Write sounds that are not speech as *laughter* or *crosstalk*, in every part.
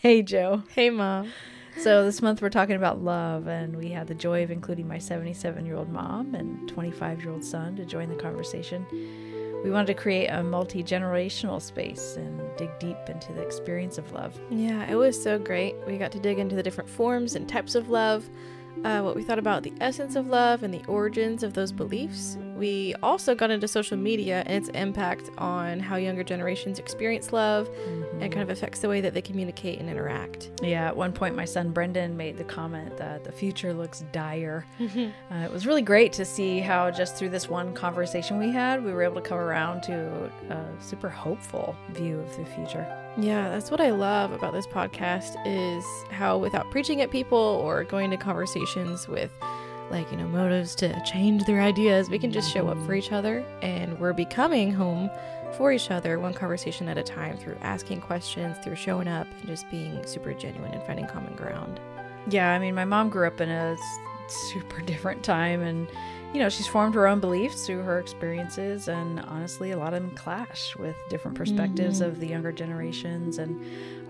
Hey, Jo. Hey, Mom. So, this month we're talking about love, and we had the joy of including my 77 year old mom and 25 year old son to join the conversation. We wanted to create a multi generational space and dig deep into the experience of love. Yeah, it was so great. We got to dig into the different forms and types of love, uh, what we thought about the essence of love and the origins of those beliefs. We also got into social media and its impact on how younger generations experience love mm-hmm. and kind of affects the way that they communicate and interact. Yeah, at one point, my son Brendan made the comment that the future looks dire. Mm-hmm. Uh, it was really great to see how, just through this one conversation we had, we were able to come around to a super hopeful view of the future. Yeah, that's what I love about this podcast is how without preaching at people or going to conversations with like, you know, motives to change their ideas, we can just show up for each other and we're becoming home for each other one conversation at a time through asking questions, through showing up and just being super genuine and finding common ground. Yeah, I mean, my mom grew up in a super *laughs* different time and you know, she's formed her own beliefs through her experiences, and honestly, a lot of them clash with different perspectives mm-hmm. of the younger generations. And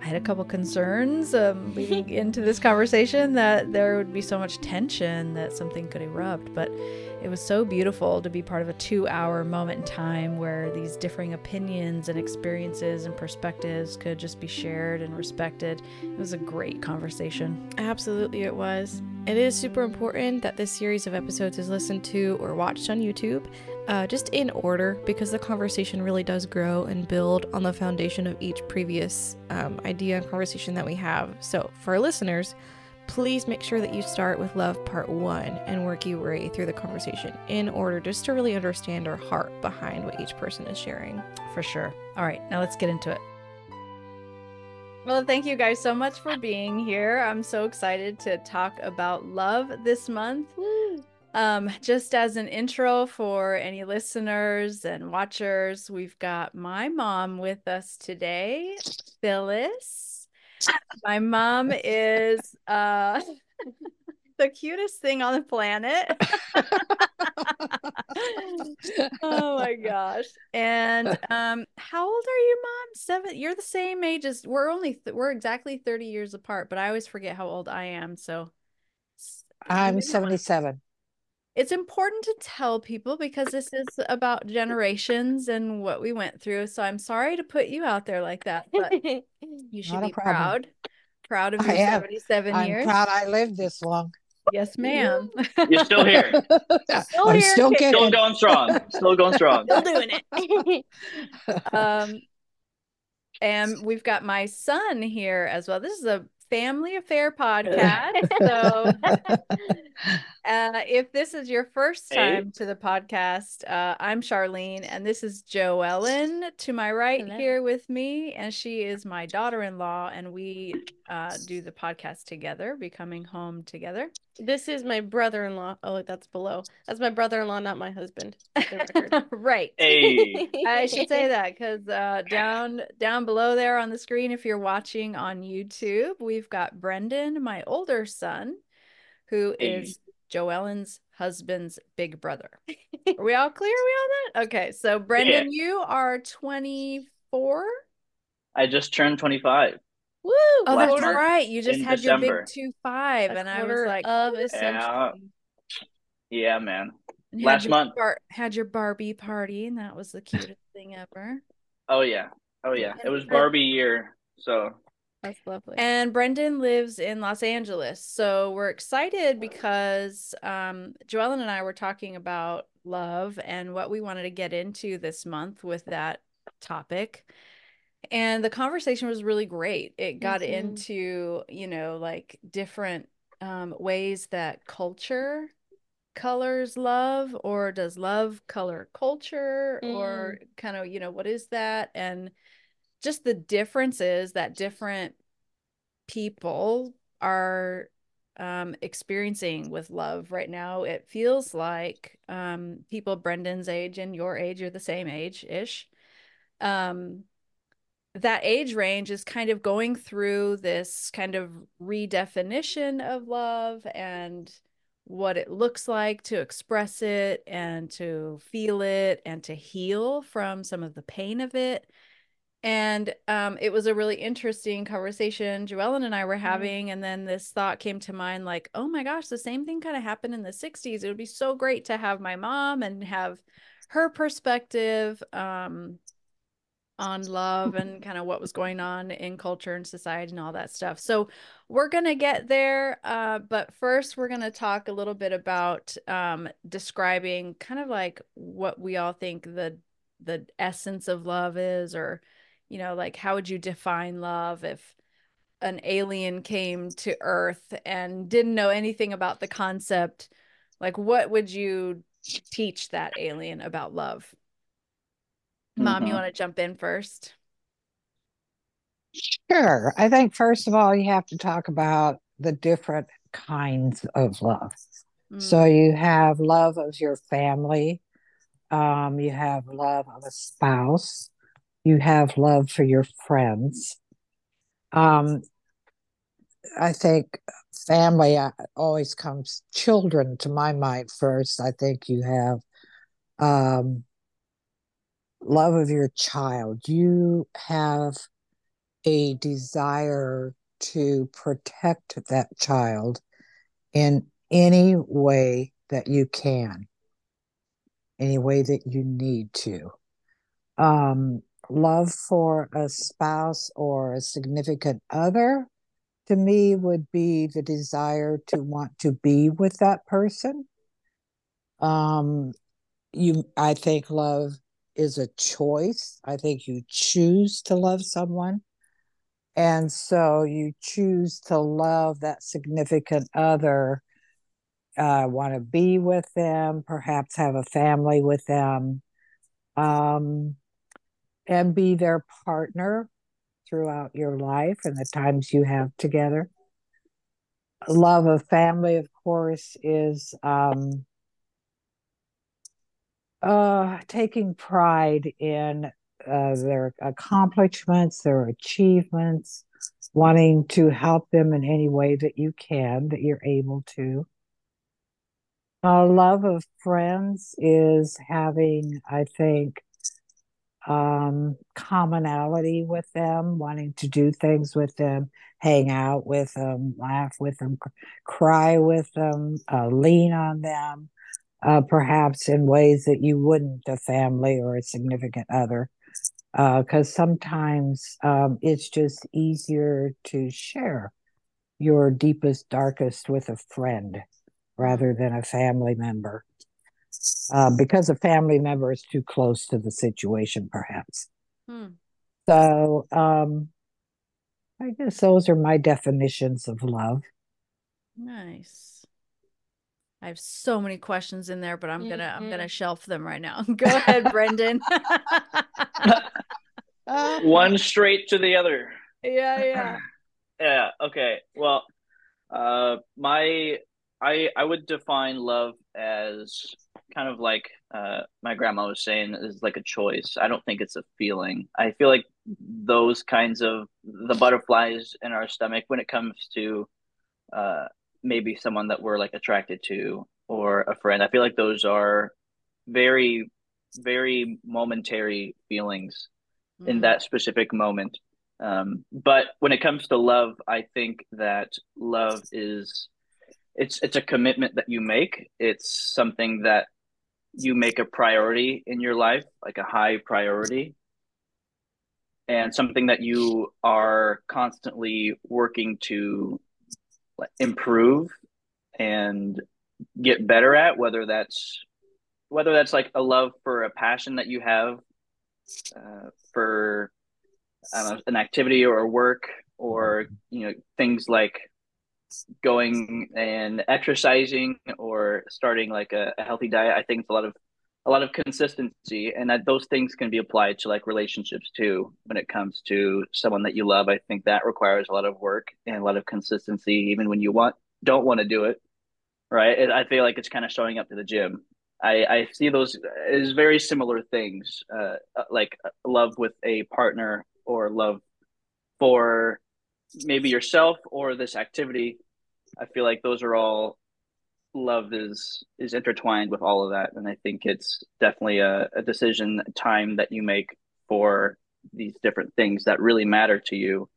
I had a couple concerns um, leading *laughs* into this conversation that there would be so much tension that something could erupt. But it was so beautiful to be part of a two hour moment in time where these differing opinions and experiences and perspectives could just be shared and respected. It was a great conversation. Absolutely, it was. It is super important that this series of episodes is listened to or watched on YouTube, uh, just in order, because the conversation really does grow and build on the foundation of each previous um, idea and conversation that we have. So, for our listeners, please make sure that you start with love part one and work your way through the conversation in order just to really understand our heart behind what each person is sharing. For sure. All right, now let's get into it. Well, thank you guys so much for being here. I'm so excited to talk about love this month. Um, just as an intro for any listeners and watchers, we've got my mom with us today, Phyllis. My mom is uh *laughs* the cutest thing on the planet. *laughs* oh my gosh. And um how old are you, mom? 7. You're the same age as we're only th- we're exactly 30 years apart, but I always forget how old I am. So I'm 77 it's important to tell people because this is about generations and what we went through. So I'm sorry to put you out there like that, but *laughs* you should Not be proud. Proud of your 77 I'm years. proud I lived this long. Yes, ma'am. *laughs* You're still here. still I'm here, still, still going strong. Still going strong. *laughs* Still doing it. um, and we've got my son here as well. This is a family affair podcast. so uh, if this is your first time hey. to the podcast, uh, I'm Charlene and this is Joellen to my right Hello. here with me. And she is my daughter in law. And we uh, do the podcast together, Becoming Home Together. This is my brother in law. Oh, that's below. That's my brother in law, not my husband. *laughs* right. Hey. *laughs* I should say that because uh, down down below there on the screen, if you're watching on YouTube, we've got Brendan, my older son, who hey. is Joellen's husband's big brother. *laughs* Are we all clear? Are we on that? Okay. So Brendan, yeah. you are 24. I just turned 25. Woo! Oh, that's right. You just had December. your big two five, a and I was like, of yeah. yeah, man. Last month bar- had your Barbie party, and that was the cutest thing ever. Oh yeah, oh yeah. It was *laughs* Barbie year, so that's lovely. And Brendan lives in Los Angeles, so we're excited because um, Joellen and I were talking about love and what we wanted to get into this month with that topic and the conversation was really great it got mm-hmm. into you know like different um, ways that culture colors love or does love color culture mm. or kind of you know what is that and just the differences that different people are um, experiencing with love right now it feels like um, people brendan's age and your age are the same age ish um, that age range is kind of going through this kind of redefinition of love and what it looks like to express it and to feel it and to heal from some of the pain of it. And um, it was a really interesting conversation Joellen and I were Mm-hmm. having. And then this thought came to mind like, oh my gosh, the same thing kind of happened in the 60s. It would be so great to have my mom and have her perspective um, on love and *laughs* kind of what was going on in culture and society and all that stuff. So we're going to get there. Uh, but first, we're going to talk a little bit about um, describing kind of like what we all think the the essence of love is or you know like how would you define love if an alien came to earth and didn't know anything about the concept like what would you teach that alien about love mom you Mhm. want to jump in first Sure. I think first of all, you have to talk about the different kinds of love. So Mm, you have love of your family, um, you have love of a spouse, you have love for your friends. Um, I think family uh, always comes children to my mind first. I think you have um, love of your child. You have a desire to protect that child in any way that you can, any way that you need to. Um, love for a spouse or a significant other to me would be the desire to want to be with that person. Um, you, I think love is a choice. I think you choose to love someone. And so you choose to love that significant other, uh, want to be with them, perhaps have a family with them, um, and be their partner throughout your life and the times you have together. Love of family, of course, is um, uh, taking pride in uh, their accomplishments, their achievements, wanting to help them in any way that you can, that you're able to. Uh, love of friends is having, I think, um, commonality with them, wanting to do things with them, hang out with them, laugh with them, cry with them, uh, lean on them, uh, perhaps in ways that you wouldn't a family or a significant other. Because sometimes um, it's just easier to share your deepest, darkest with a friend rather than a family member. Uh, because a family member is too close to the situation, perhaps. hmm. So, um, I guess those are my definitions of love. nice i have so many questions in there but i'm gonna i'm gonna shelf them right now *laughs* go ahead brendan *laughs* *laughs* One straight to the other. yeah *clears throat* yeah Yeah. Okay. Well, uh, my I I would define love as kind of like uh my grandma was saying is like a choice. I don't think it's a feeling. I feel like those kinds of the butterflies in our stomach when it comes to uh maybe someone that we're like attracted to or a friend. I feel like those are very very momentary feelings in Mm, that specific moment. Um, but when it comes to love, I think that love is it's it's a commitment that you make. It's something that you make a priority in your life, like a high priority, and something that you are constantly working to improve and get better at, whether that's whether that's like a love for a passion that you have uh, for know, an activity or work or you know things like going and exercising or starting like a, a healthy diet. I think it's a lot of a lot of consistency, and that those things can be applied to like relationships too. When it comes to someone that you love, I think that requires a lot of work and a lot of consistency, even when you want don't want to do it. Right? And I feel like it's kind of showing up to the gym. I, I see those as very similar things, uh, like love with a partner or love for maybe yourself or this activity. I feel like those are all love is is intertwined with all of that, and I think it's definitely a, a decision time that you make for these different things that really matter to you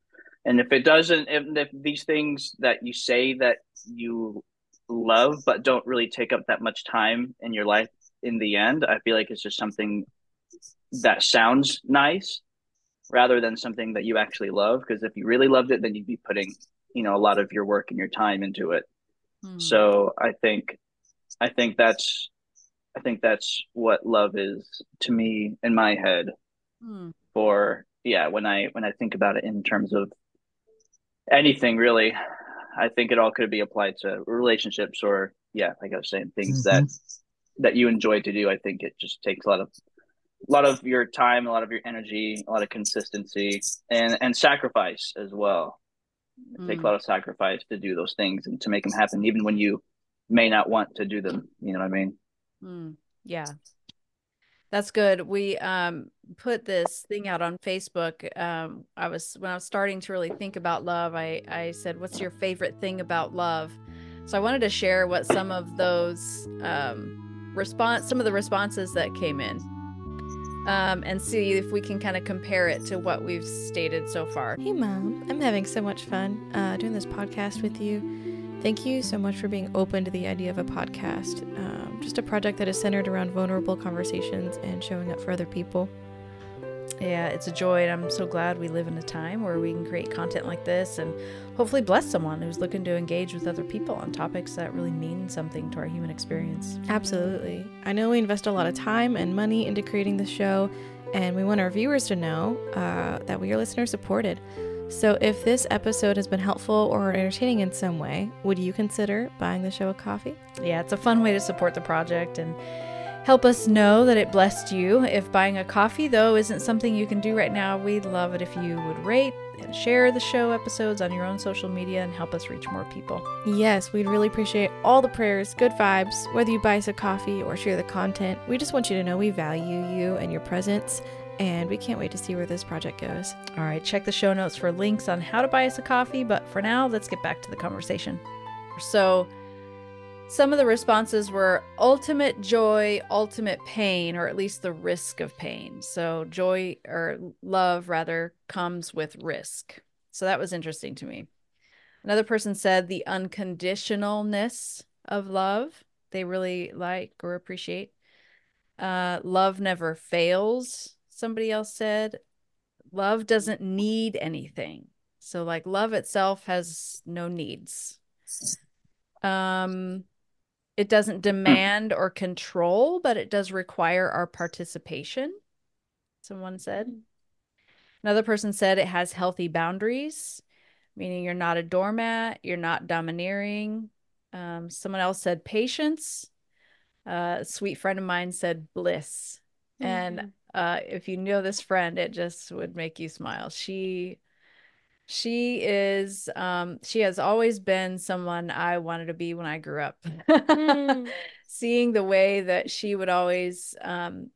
and if it doesn't if, if these things that you say that you love but don't really take up that much time in your life in the end i feel like it's just something that sounds nice rather than something that you actually love because if you really loved it then you'd be putting you know a lot of your work and your time into it hmm. so i think i think that's i think that's what love is to me in my head hmm. for yeah when i when i think about it in terms of anything really i think it all could be applied to relationships or yeah like i was saying things mm-hmm. that that you enjoy to do i think it just takes a lot of a lot of your time a lot of your energy a lot of consistency and and sacrifice as well it mm. takes a lot of sacrifice to do those things and to make them happen even when you may not want to do them you know what i mean mm. yeah that's good. We um put this thing out on Facebook. Um I was when I was starting to really think about love, I I said, "What's your favorite thing about love?" So I wanted to share what some of those um response some of the responses that came in. Um, and see if we can kind of compare it to what we've stated so far. Hey, Mom. I'm having so much fun uh, doing this podcast with you. Thank you so much for being open to the idea of a podcast. Um, just a project that is centered around vulnerable conversations and showing up for other people. Yeah, it's a joy, and I'm so glad we live in a time where we can create content like this and hopefully bless someone who's looking to engage with other people on topics that really mean something to our human experience. Absolutely. I know we invest a lot of time and money into creating the show, and we want our viewers to know uh, that we are listener supported. So, if this episode has been helpful or entertaining in some way, would you consider buying the show a coffee? Yeah, it's a fun way to support the project and help us know that it blessed you. If buying a coffee, though, isn't something you can do right now, we'd love it if you would rate and share the show episodes on your own social media and help us reach more people. Yes, we'd really appreciate all the prayers, good vibes, whether you buy us a coffee or share the content. We just want you to know we value you and your presence and we can't wait to see where this project goes. All right, check the show notes for links on how to buy us a coffee, but for now, let's get back to the conversation. So, some of the responses were ultimate joy, ultimate pain, or at least the risk of pain. So, joy or love, rather, comes with risk. So, that was interesting to me. Another person said the unconditionalness of love, they really like or appreciate. Uh, love never fails somebody else said love doesn't need anything so like love itself has no needs um it doesn't demand or control but it does require our participation someone said. Another person said it has healthy boundaries meaning you're not a doormat you're not domineering. Um, someone else said patience. Uh, a sweet friend of mine said bliss. Mm-hmm. and uh, if you know this friend, it just would make you smile. She she is um she has always been someone I wanted to be when I grew up. mm. *laughs* Seeing the way that she would always um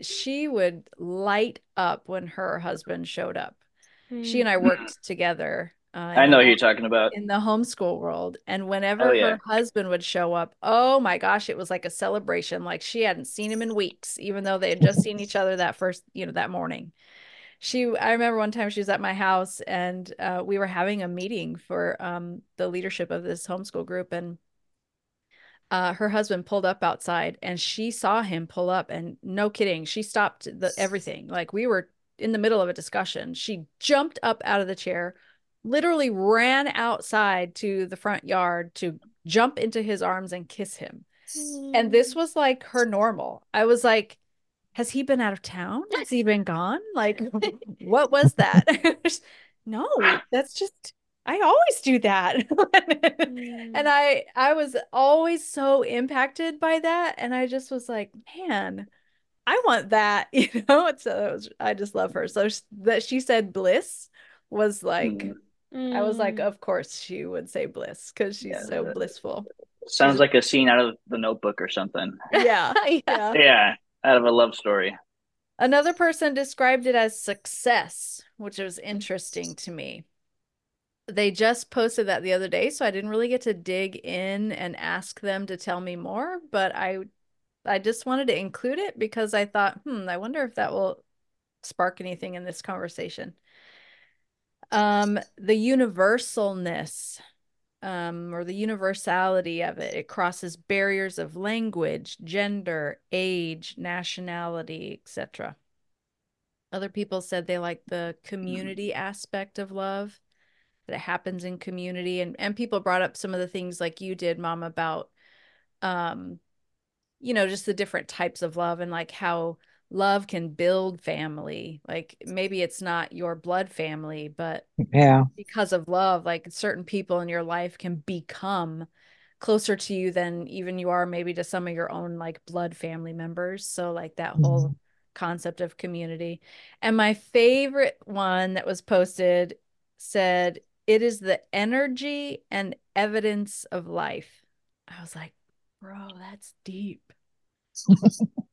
she would light up when her husband showed up. Mm. She and I worked together uh, I know who you're talking about in the homeschool world. And whenever oh, yeah. her husband would show up, oh my gosh, it was like a celebration. Like she hadn't seen him in weeks, even though they had just seen each other that first, you know, that morning. She, I remember one time she was at my house and uh, we were having a meeting for um, the leadership of this homeschool group, and uh, her husband pulled up outside, and she saw him pull up, and no kidding, she stopped the everything. Like we were in the middle of a discussion, she jumped up out of the chair literally ran outside to the front yard to jump into his arms and kiss him. And this mm. was like her normal. I was like, has he been out of town? Has he been gone? Like, *laughs* what was that? *laughs* no, that's just I always do that. *laughs* mm. And I I was always so impacted by that and I just was like, man, I want that, you know? So was, I just love her. So that she said bliss was like mm. Mm. I was like, mm. of course she would say bliss because she's yeah, so blissful. Sounds like a scene out of the notebook or something. Yeah. yeah. Yeah. Out of a love story. Another person described it as success, which was interesting to me. They just posted that the other day, so I didn't really get to dig in and ask them to tell me more, but I I just wanted to include it because I thought, hmm, I wonder if that will spark anything in this conversation. Um, the universalness um, or the universality of it. It crosses barriers of language, gender, age, nationality, etc. Other people said they like the community aspect of love, that it happens in community. And, and people brought up some of the things like you did, Mom, about, um, you know, just the different types of love and like how love can build family. Like maybe it's not your blood family, but yeah, because of love, like certain people in your life can become closer to you than even you are maybe to some of your own like blood family members. So like that whole mm-hmm. concept of community. And my favorite one that was posted said it is the energy and evidence of life. I was like, bro, that's deep.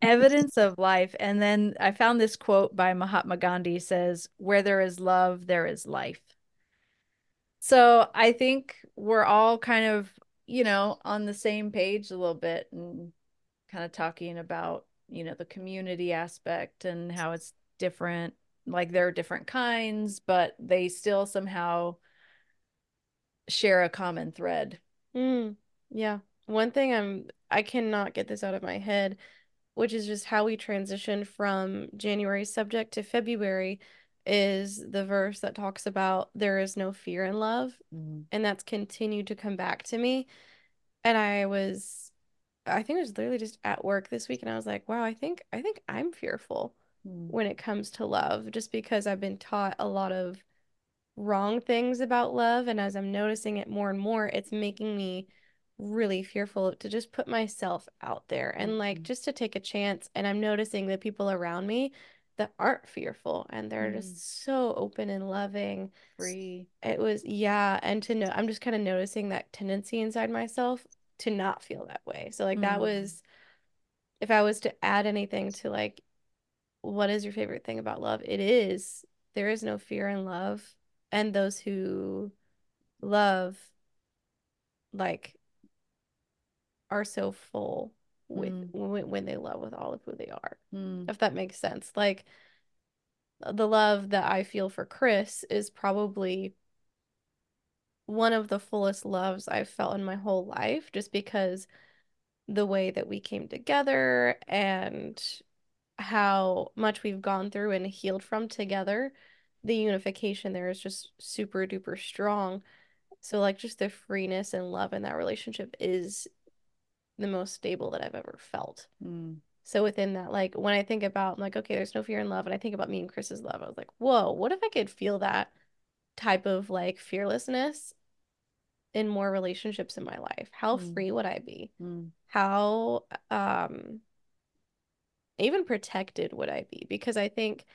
Evidence of life. And then I found this quote by Mahatma Gandhi says, Where there is love, there is life. So I think we're all kind of, you know, on the same page a little bit and kind of talking about, you know, the community aspect and how it's different. Like there are different kinds, but they still somehow share a common thread. Mm, yeah. One thing I'm I cannot get this out of my head, which is just how we transition from January subject to February is the verse that talks about there is no fear in love mm-hmm. and that's continued to come back to me and i was i think it was literally just at work this week and i was like wow i think i think i'm fearful mm-hmm. when it comes to love just because i've been taught a lot of wrong things about love and as i'm noticing it more and more it's making me really fearful to just put myself out there and like mm-hmm. just to take a chance and i'm noticing the people around me that aren't fearful and they're mm. just so open and loving free it was yeah and to know i'm just kind of noticing that tendency inside myself to not feel that way so like mm. that was if i was to add anything to like what is your favorite thing about love it is there is no fear in love and those who love like are so full with mm. when, when they love with all of who they are mm. if that makes sense like the love that i feel for chris is probably one of the fullest loves i've felt in my whole life just because the way that we came together and how much we've gone through and healed from together the unification there is just super duper strong so like just the freeness and love in that relationship is the most stable that I've ever felt. Mm. So within that, like when I think about, I'm like, okay, there's no fear in love, and I think about me and Chris's love, I was like, whoa, what if I could feel that type of like fearlessness in more relationships in my life? How mm. free would I be? Mm. How um even protected would I be? Because I think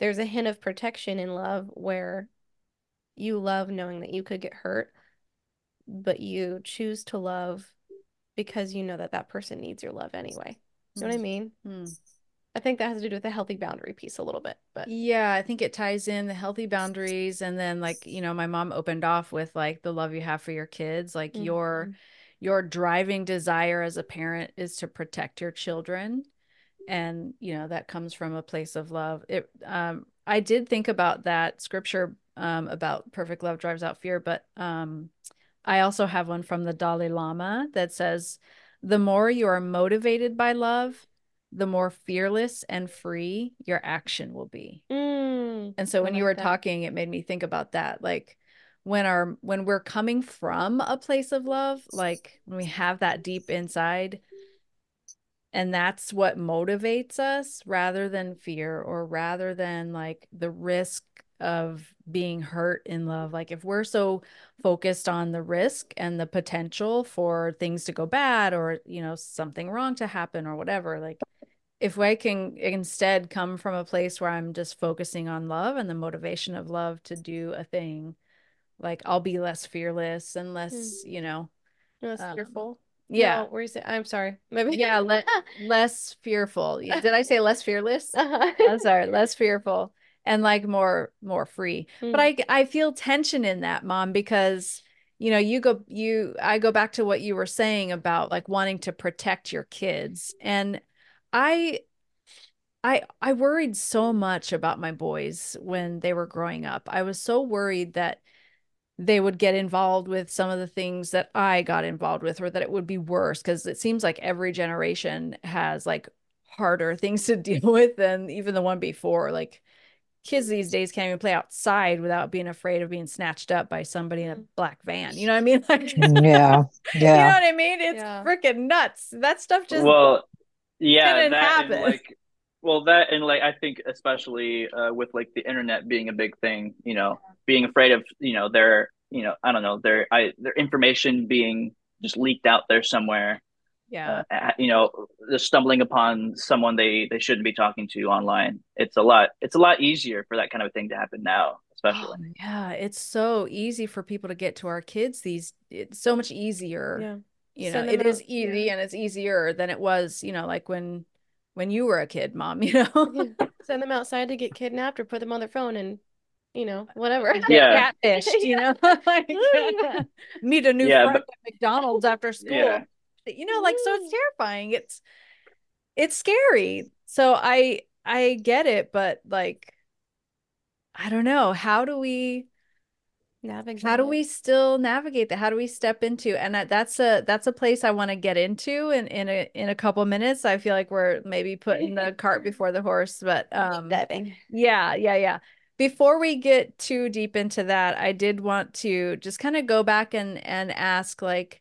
there's a hint of protection in love where you love knowing that you could get hurt, but you choose to love because you know that that person needs your love anyway. You know what I mm. mean? Mm. I think that has to do with the healthy boundary piece a little bit, but yeah, I think it ties in the healthy boundaries and then like, you know, my mom opened off with like the love you have for your kids, like mm-hmm. your your driving desire as a parent is to protect your children and, you know, that comes from a place of love. It um I did think about that scripture um about perfect love drives out fear, but um I also have one from the Dalai Lama that says, the more you are motivated by love, the more fearless and free your action will be. Mm, and so when like you were that. talking, it made me think about that. Like when our when we're coming from a place of love, like when we have that deep inside, and that's what motivates us rather than fear or rather than like the risk of being hurt in love. Like if we're so focused on the risk and the potential for things to go bad or, you know, something wrong to happen or whatever, like if I can instead come from a place where I'm just focusing on love and the motivation of love to do a thing, like I'll be less fearless and less, mm. you know, less um, fearful. Yeah. No, it? I'm sorry. Maybe. Yeah. Le- less fearful. *laughs* Did I say less fearless? Uh-huh. I'm sorry. Less *laughs* fearful and like more more free mm. but i i feel tension in that mom because you know you go you i go back to what you were saying about like wanting to protect your kids and i I I worried so much about my boys when they were growing up. I was so worried that they would get involved with some of the things that I got involved with or that it would be worse because it seems like every generation has like harder *laughs* things to deal with than even the one before. Like kids these days can't even play outside without being afraid of being snatched up by somebody in a black van. You know what I mean? *laughs* Like mm, yeah. Yeah. *laughs* you know what I mean? It's yeah. freaking nuts. That stuff just Well, yeah, that happen. like well that and like I think especially uh, with like the internet being a big thing, you know, being afraid of, you know, their you know, I don't know, their I their information being just leaked out there somewhere yeah uh, you know the stumbling upon someone they they shouldn't be talking to online it's a lot it's a lot easier for that kind of thing to happen now especially oh, yeah it's so easy for people to get to our kids these it's so much easier yeah you know it out. is easy yeah. and it's easier than it was you know like when when you were a kid mom *laughs* you know yeah. send them outside to get kidnapped or put them on their phone and you know, whatever. Yeah. Catfished, you know, *laughs* like *laughs* meet a new yeah, friend but, at McDonald's after school. Yeah you know like so it's terrifying. It's it's scary. So i i get it but like i don't know. How do we navigate how do we still navigate that? How do we step into and that's a that's a place i want to get into in in a in a couple minutes. I feel like we're maybe putting the cart *laughs* before the horse but um diving yeah yeah yeah. Before we get too deep into that i did want to just kind of go back and and ask like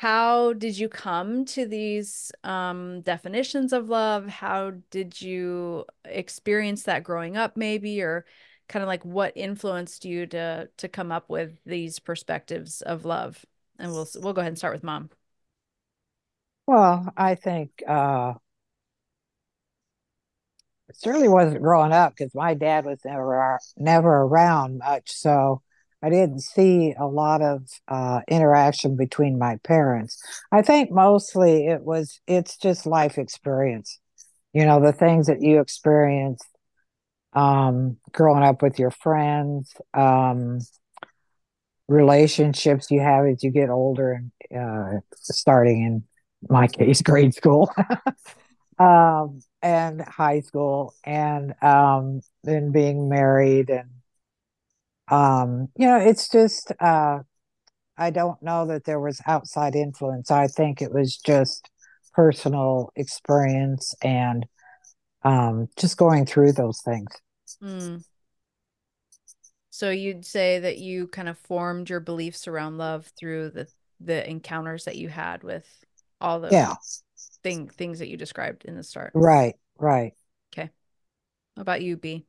how did you come to these um, definitions of love? How did you experience that growing up, maybe, or kind of like what influenced you to to come up with these perspectives of love? And we'll we'll go ahead and start with mom. Well, I think uh, it certainly wasn't growing up because my dad was never never around much, so I didn't see a lot of uh, interaction between my parents. I think mostly it was, it's just life experience. You know, the things that you experience um, growing up with your friends, um, relationships you have as you get older and uh, starting in my case, grade school. *laughs* um, and high school, and um, then being married and um, you know, it's just uh, I don't know that there was outside influence. I think it was just personal experience and um, just going through those things. Mm. So you'd say that you kind of formed your beliefs around love through the the encounters that you had with all the yeah. thing things that you described in the start. Right, right. Okay. How about you, B?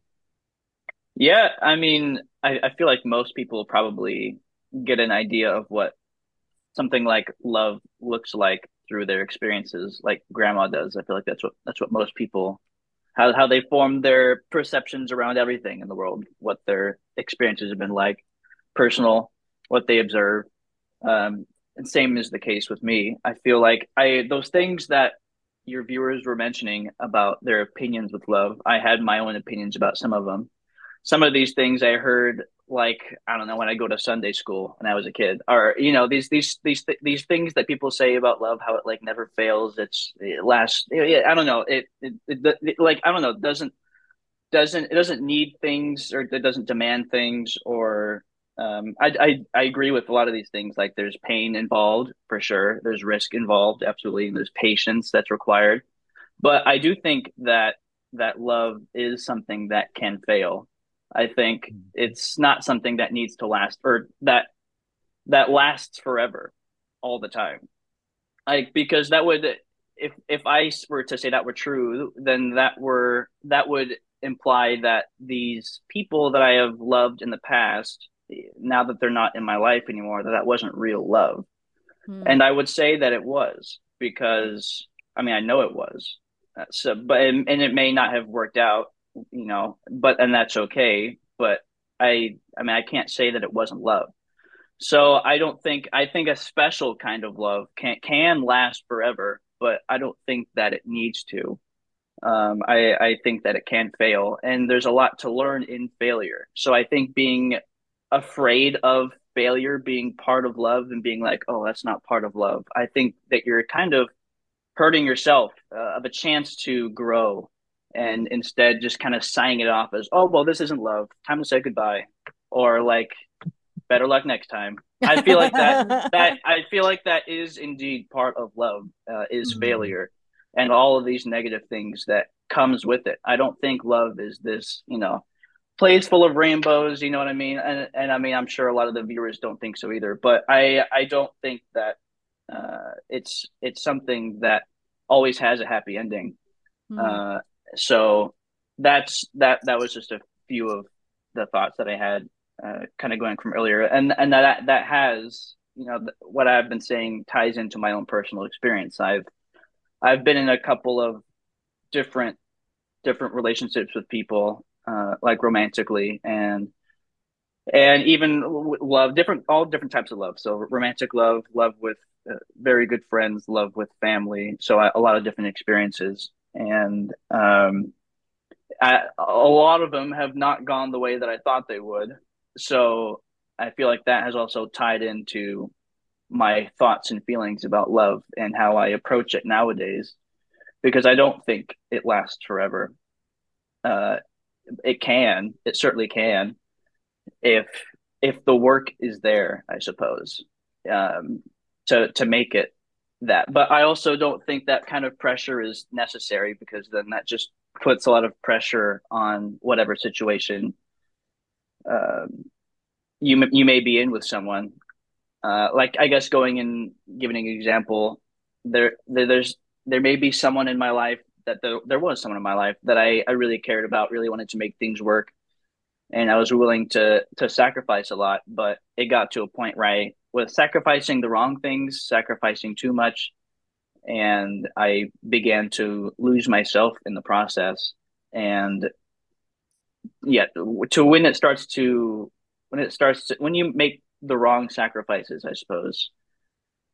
Yeah, I mean, I, I feel like most people probably get an idea of what something like love looks like through their experiences, like grandma does. I feel like that's what that's what most people how how they form their perceptions around everything in the world, what their experiences have been like, personal, what they observe. Um, and same is the case with me. I feel like I those things that your viewers were mentioning about their opinions with love, I had my own opinions about some of them some of these things I heard like I don't know when I go to Sunday school when I was a kid, or you know these these these these things that people say about love, how it like never fails. It's it lasts. I don't know. It, it, it, it like I don't know. Doesn't doesn't it doesn't need things or it doesn't demand things or um, I, I I agree with a lot of these things. Like there's pain involved for sure. There's risk involved, absolutely. And there's patience that's required. But I do think that that love is something that can fail I think mm-hmm. it's not something that needs to last or that that lasts forever all the time. Like because that would if if I were to say that were true, then that were that would imply that these people that I have loved in the past, now that they're not in my life anymore, that that wasn't real love. Hmm. And I would say that it was because I mean I know it was. So, but and it may not have worked out you know, but and that's okay. But I, I mean, I can't say that it wasn't love. So I don't think I think a special kind of love can can last forever, but I don't think that it needs to. Um, I I think that it can fail, and there's a lot to learn in failure. So I think being afraid of failure being part of love and being like, oh, that's not part of love. I think that you're kind of hurting yourself uh, of a chance to grow and instead just kind of signing it off as, oh, well, this isn't love. Time to say goodbye. Or like, better luck next time. I feel like that, *laughs* that, I feel like that is indeed part of love, uh, is mm-hmm. failure and all of these negative things that comes with it. I don't think love is this, you know, place full of rainbows, you know what I mean? And, and I mean, I'm sure a lot of the viewers don't think so either, but I, I don't think that, uh, it's, it's something that always has a happy ending. Mm-hmm. Uh, so that's that that was just a few of the thoughts that I had uh, kind of going from earlier. And and that that has you know what I've been saying ties into my own personal experience. I've I've been in a couple of different different relationships with people uh, like romantically and and even love different all different types of love. So romantic love love with uh, very good friends love with family. So I, a lot of different experiences and um, I, a lot of them have not gone the way that I thought they would. So I feel like that has also tied into my thoughts and feelings about love and how I approach it nowadays, because I don't think it lasts forever. Uh, it can, it certainly can, if if the work is there, I suppose, um, to to make it that. But I also don't think that kind of pressure is necessary because then that just puts a lot of pressure on whatever situation um, you you may be in with someone. Uh, like I guess going and giving an example, there, there there's there may be someone in my life that there, there was someone in my life that I, I really cared about, really wanted to make things work, and I was willing to to sacrifice a lot. But it got to a point where I was sacrificing the wrong things, sacrificing too much, and I began to lose myself in the process. And yeah, to when it starts to when it starts to when you make the wrong sacrifices, I suppose,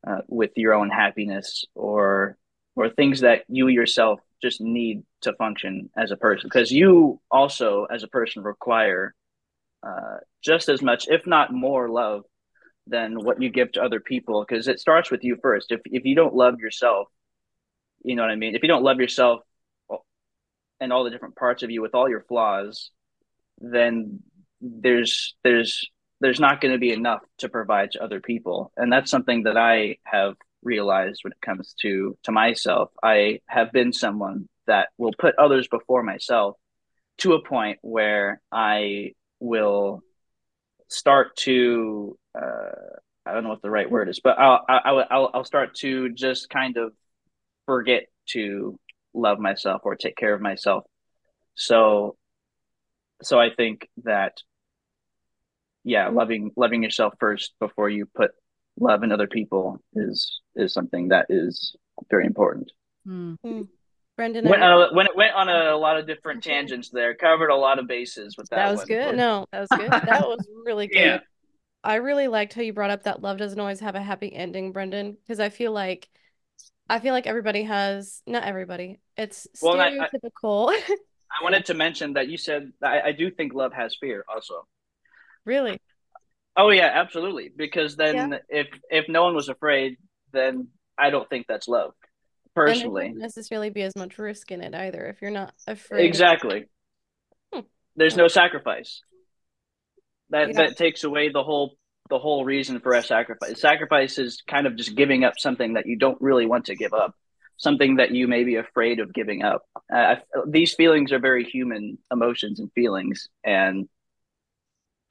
uh, with your own happiness or or things that you yourself just need to function as a person because you also as a person require uh, just as much if not more love than what you give to other people because it starts with you first. If if you don't love yourself you know what i mean? If you don't love yourself oh, and all the different parts of you with all your flaws then there's there's there's not going to be enough to provide to other people. And that's something that i have realized when it comes to to myself. I have been someone that will put others before myself to a point where i will start to uh, I don't know what the right word is, but I'll, I'll I'll I'll start to just kind of forget to love myself or take care of myself. So so I think that yeah, loving loving yourself first before you put love in other people is is something that is very important. Mm. Brendan, when, uh, when it went on a, a, lot of different tangents there, covered a lot of bases with that. That was one. good. *laughs* No, that was good. that was really *laughs* good. Yeah. I really liked how you brought up that love doesn't always have a happy ending, Brendan, because I feel like I feel like everybody has not everybody. It's well, stereotypical. I, *laughs* I, wanted to mention that you said I, I, do think love has fear also. Really? Oh yeah, absolutely. Because then yeah. if if no one was afraid, then I don't think that's love. Personally. necessarily be as much risk in it either if you're not afraid. Exactly. Hmm. There's no sacrifice that yeah. that takes away the whole the whole reason for a sacrifice. Sacrifice is kind of just giving up something that you don't really want to give up, something that you may be afraid of giving up. Uh, these feelings are very human emotions and feelings, and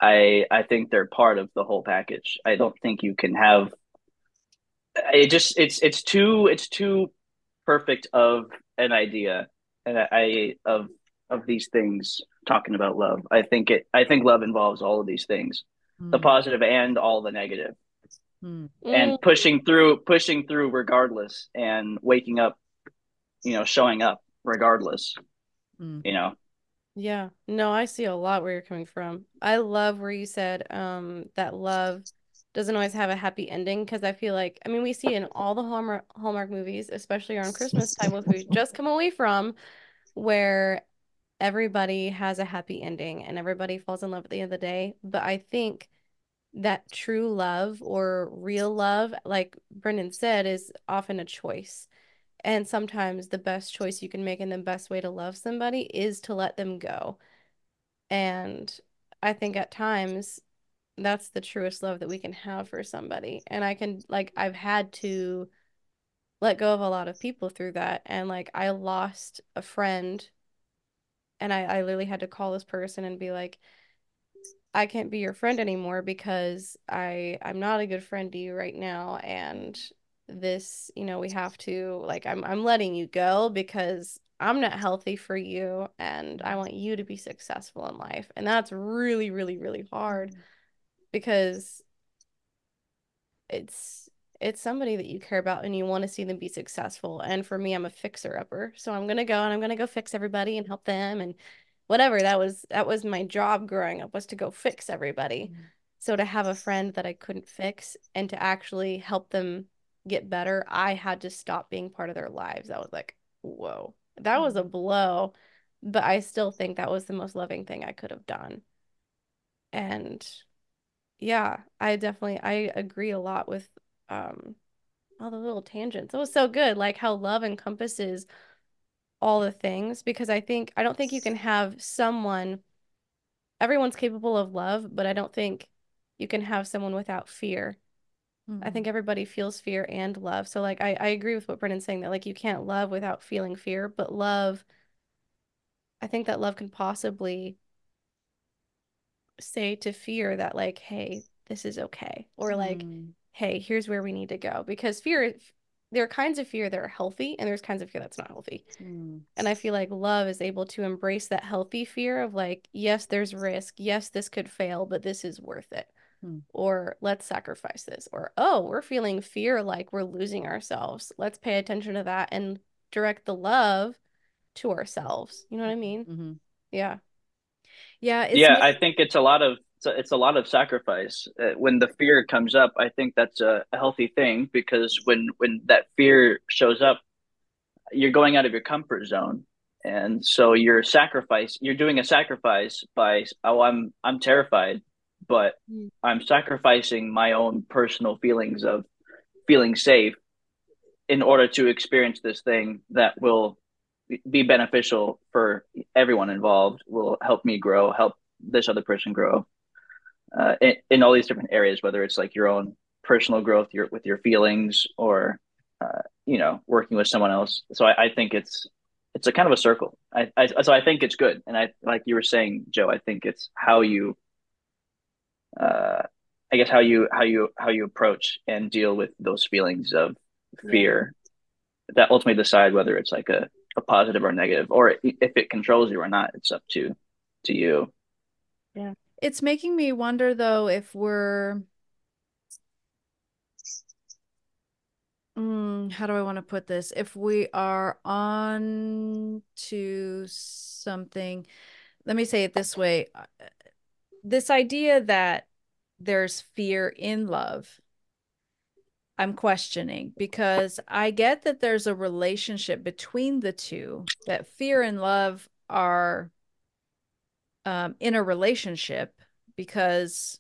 I I think they're part of the whole package. I don't think you can have it. Just it's it's too it's too perfect of an idea, and I, I of of these things talking about love. I think it I think love involves all of these things. Mm. The positive and all the negative. Mm. And pushing through pushing through regardless and waking up, you know, showing up regardless. Mm. You know. Yeah. No, I see a lot where you're coming from. I love where you said um that love doesn't always have a happy ending because I feel like I mean we see in all the Hallmark Hallmark movies, especially around Christmas time, which we just come away from, where everybody has a happy ending and everybody falls in love at the end of the day. But I think that true love or real love, like Brendan said, is often a choice. And sometimes the best choice you can make and the best way to love somebody is to let them go. And I think at times that's the truest love that we can have for somebody. And I can, like, I've had to let go of a lot of people through that. And, like, I lost a friend and I, I literally had to call this person and be like, I can't be your friend anymore because I I'm not a good friend to you right now and this, you know, we have to like I'm I'm letting you go because I'm not healthy for you and I want you to be successful in life. And that's really really really hard mm. Because it's it's somebody that you care about and you want to see them be successful. And for me, I'm a fixer upper. So I'm going to go and I'm going to go fix everybody and help them and whatever. That was that was my job growing up was to go fix everybody. Mm-hmm. So to have a friend that I couldn't fix and to actually help them get better, I had to stop being part of their lives. That was like, whoa. That was a mm-hmm. blow, but I still think that was the most loving thing I could have done. And yeah, I definitely I agree a lot with um all the little tangents. It was so good, like how love encompasses all the things because I think I don't think you can have someone everyone's capable of love, but I don't think you can have someone without fear. Mm-hmm. I think everybody feels fear and love. So like I, I agree with what Brennan's saying that like you can't love without feeling fear, but love I think that love can possibly say to fear that like, hey, this is okay. Or like, mm hey, here's where we need to go. Because fear, there are kinds of fear that are healthy and there's kinds of fear that's not healthy. Mm. And I feel like love is able to embrace that healthy fear of like, yes, there's risk. Yes, this could fail, but this is worth it. Mm. Or let's sacrifice this. Or, oh, we're feeling fear like we're losing ourselves. Let's pay attention to that and direct the love to ourselves. You know what I mean? Mm-hmm. Yeah. Yeah. yeah. I think it's a lot of it's a, it's a lot of sacrifice. Uh, when the fear comes up, I think that's a, a healthy thing because when when that fear shows up, you're going out of your comfort zone, and so you're sacrifice. You're doing a sacrifice by oh, I'm I'm terrified, but mm. I'm sacrificing my own personal feelings of feeling safe in order to experience this thing that will be beneficial for everyone involved will help me grow help this other person grow uh, in, in, all these different areas, whether it's like your own personal growth, your with your feelings, or uh, you know, working with someone else. So I, I, think it's it's a kind of a circle. I, I so I think it's good, and I like you were saying, Jo. I think it's how you, uh, I guess how you how you how you approach and deal with those feelings of fear that ultimately decide whether it's like a, a positive or negative, or if it controls you or not. It's up to to you. Yeah. It's making me wonder though if we're mm, how do I want to put this? If we are on to something, let me say it this way. Uh, this idea that there's fear in love, I'm questioning because I get that there's a relationship between the two, that fear and love are um, in a relationship because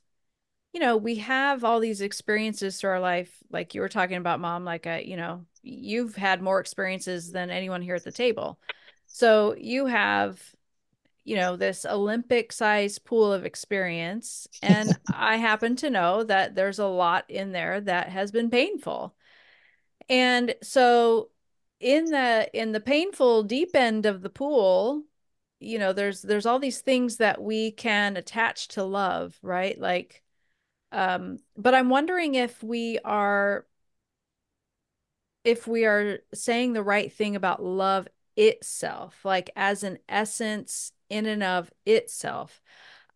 you know we have all these experiences through our life like you were talking about mom like a, you know you've had more experiences than anyone here at the table. So you have you know this olympic sized pool of experience and *laughs* i happen to know that there's a lot in there that has been painful. And so in the in the painful deep end of the pool you know there's there's all these things that we can attach to love right? Like um but i'm wondering if we are if we are saying the right thing about love itself like as an essence in and of itself.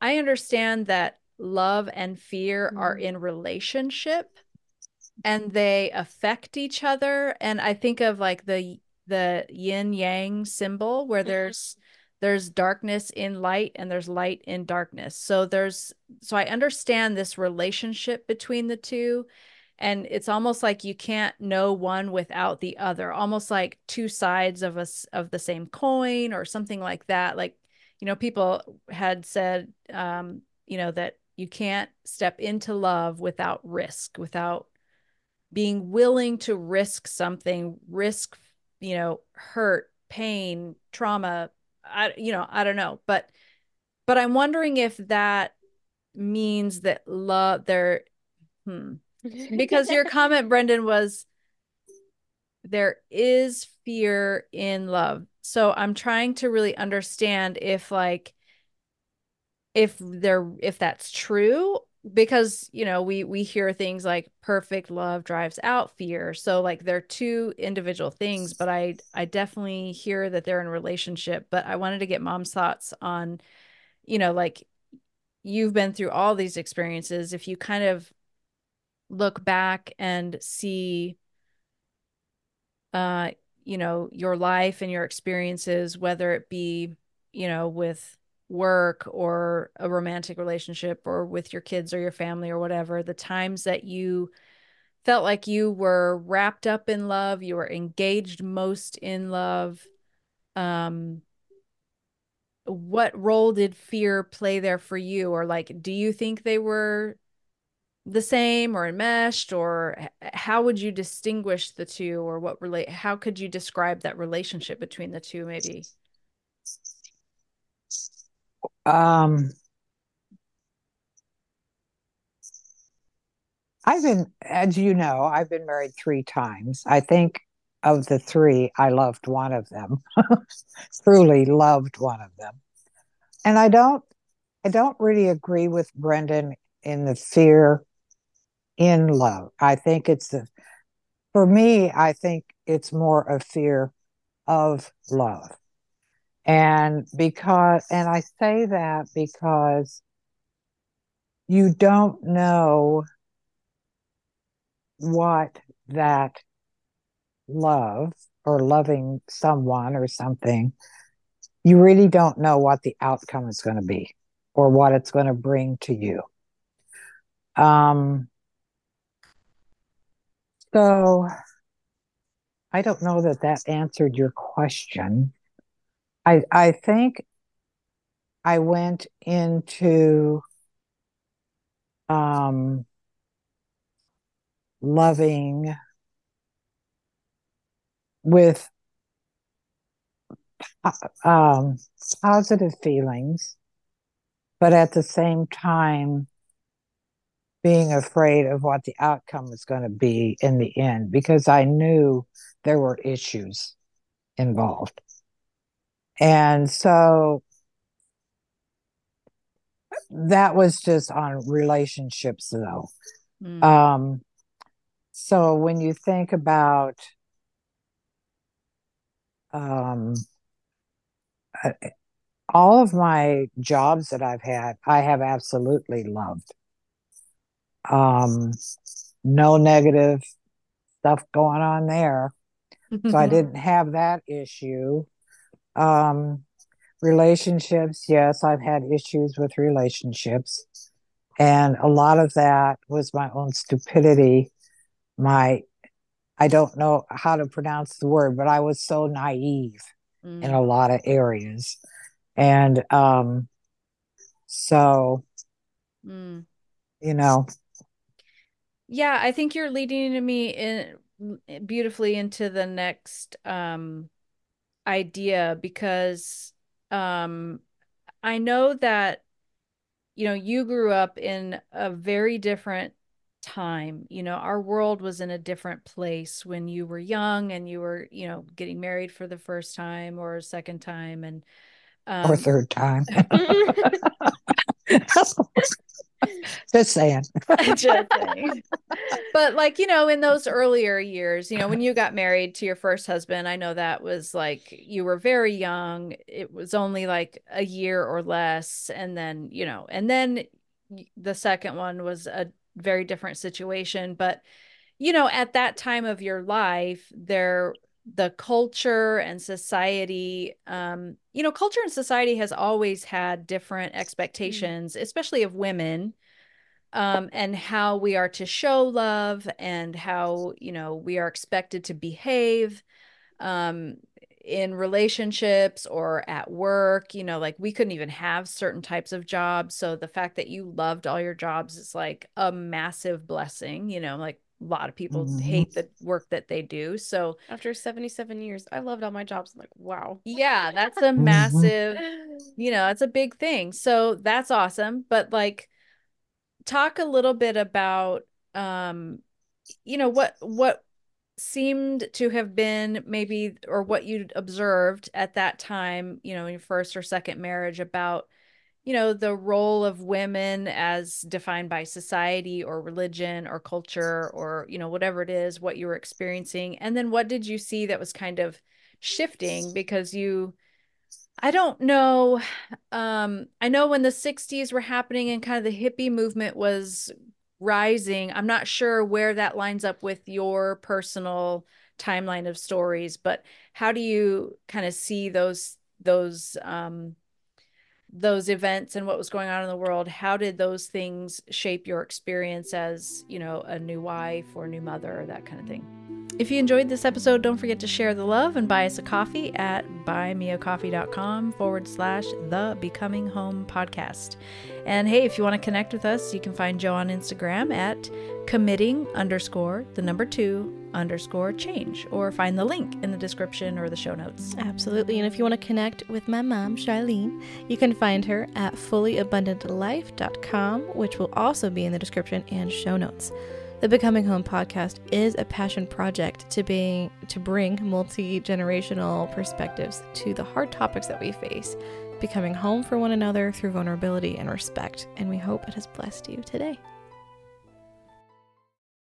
I understand that love and fear mm-hmm. are in relationship and they affect each other and i think of like the the yin yang symbol where there's there's darkness in light and there's light in darkness. So there's so i understand this relationship between the two and it's almost like you can't know one without the other almost like two sides of us of the same coin or something like that like you know people had said um you know that you can't step into love without risk without being willing to risk something risk you know, hurt, pain, trauma. I, you know, I don't know, but, but I'm wondering if that means that love there, hmm. because your comment, *laughs* Brendan, was there is fear in love. So I'm trying to really understand if like if they're if that's true because you know we we hear things like perfect love drives out fear. So like they're two individual things but i i definitely hear that they're in relationship but i wanted to get mom's thoughts on you know like you've been through all these experiences. If you kind of look back and see uh you know your life and your experiences whether it be you know with work or a romantic relationship or with your kids or your family or whatever the times that you felt like you were wrapped up in love you were engaged most in love um what role did fear play there for you? Or like do you think they were the same or enmeshed or how would you distinguish the two or what relate how could you describe that relationship between the two maybe? Um I've been as you know I've been married 3 times. I think of the 3 I loved one of them *laughs* truly loved one of them. And I don't I don't really agree with Brendan in the fear in love. I think it's the, for me, I think it's more a fear of love. And because, and I say that because you don't know what that love or loving someone or something, you really don't know what the outcome is going to be or what it's going to bring to you. Um, so I don't know that that answered your question. I I think I went into um, loving with um, positive feelings, but at the same time being afraid of what the outcome was going to be in the end because I knew there were issues involved. And so that was just on relationships though. Mm. Um so when you think about um all of my jobs that I've had, I have absolutely loved um, no negative stuff going on there. so I *laughs* didn't have that issue. Um, relationships, yes, I've had issues with relationships. And a lot of that was my own stupidity. My, I don't know how to pronounce the word, but I was so naive mm. in a lot of areas. And um, so, mm. you know, yeah, I think you're leading me in beautifully into the next um idea because um I know that you know you grew up in a very different time you know our world was in a different place when you were young and you were you know getting married for the first time or a second time and um, or third time *laughs* *laughs* Just saying. *laughs* Just saying. But like, you know, in those earlier years, you know, when you got married to your first husband, I know that was like you were very young. It was only like a year or less. And then, you know, and then the second one was a very different situation. But, you know, at that time of your life, there the culture and society um you know culture and society has always had different mm. expectations especially of women um and how we are to show love and how you know we are expected to behave um in relationships or at work you know like we couldn't even have certain types of jobs so the fact that you loved all your jobs is like a massive blessing you know like a lot of people Mhm. hate the work that they do. So After 77 years, I loved all my jobs. I'm like, wow. yeah, that's *laughs* a Mhm. massive, you know, it's a big thing. So that's awesome. But like talk a little bit about um you know what what seemed to have been maybe or what you'd observed at that time, you know, in your first or second marriage about you know the role of women as defined by society or religion or culture or you know whatever it is what you were experiencing. And then what did you see that was kind of shifting because you I don't know um I know when the 60s were happening and kind of the hippie movement was rising I'm not sure where that lines up with your personal timeline of stories but how do you kind of see those those um those events and what was going on in the world how did those things shape your experience as you know a new wife or new mother or that kind of thing? If you enjoyed this episode don't forget to share the love and buy us a coffee at buymeacoffee.com forward slash the becoming home podcast. And hey if you want to connect with us you can find Jo on instagram at committing underscore the number two underscore change or find the link in the description or the show notes Absolutely. And if you want to connect with my mom, Charlene, you can find her at fullyabundantlife.com, which will also be in the description and show notes. The Becoming Home podcast is a passion project to being to bring multi-generational perspectives to the hard topics that we face, becoming home for one another through vulnerability and respect. And we hope it has blessed you today.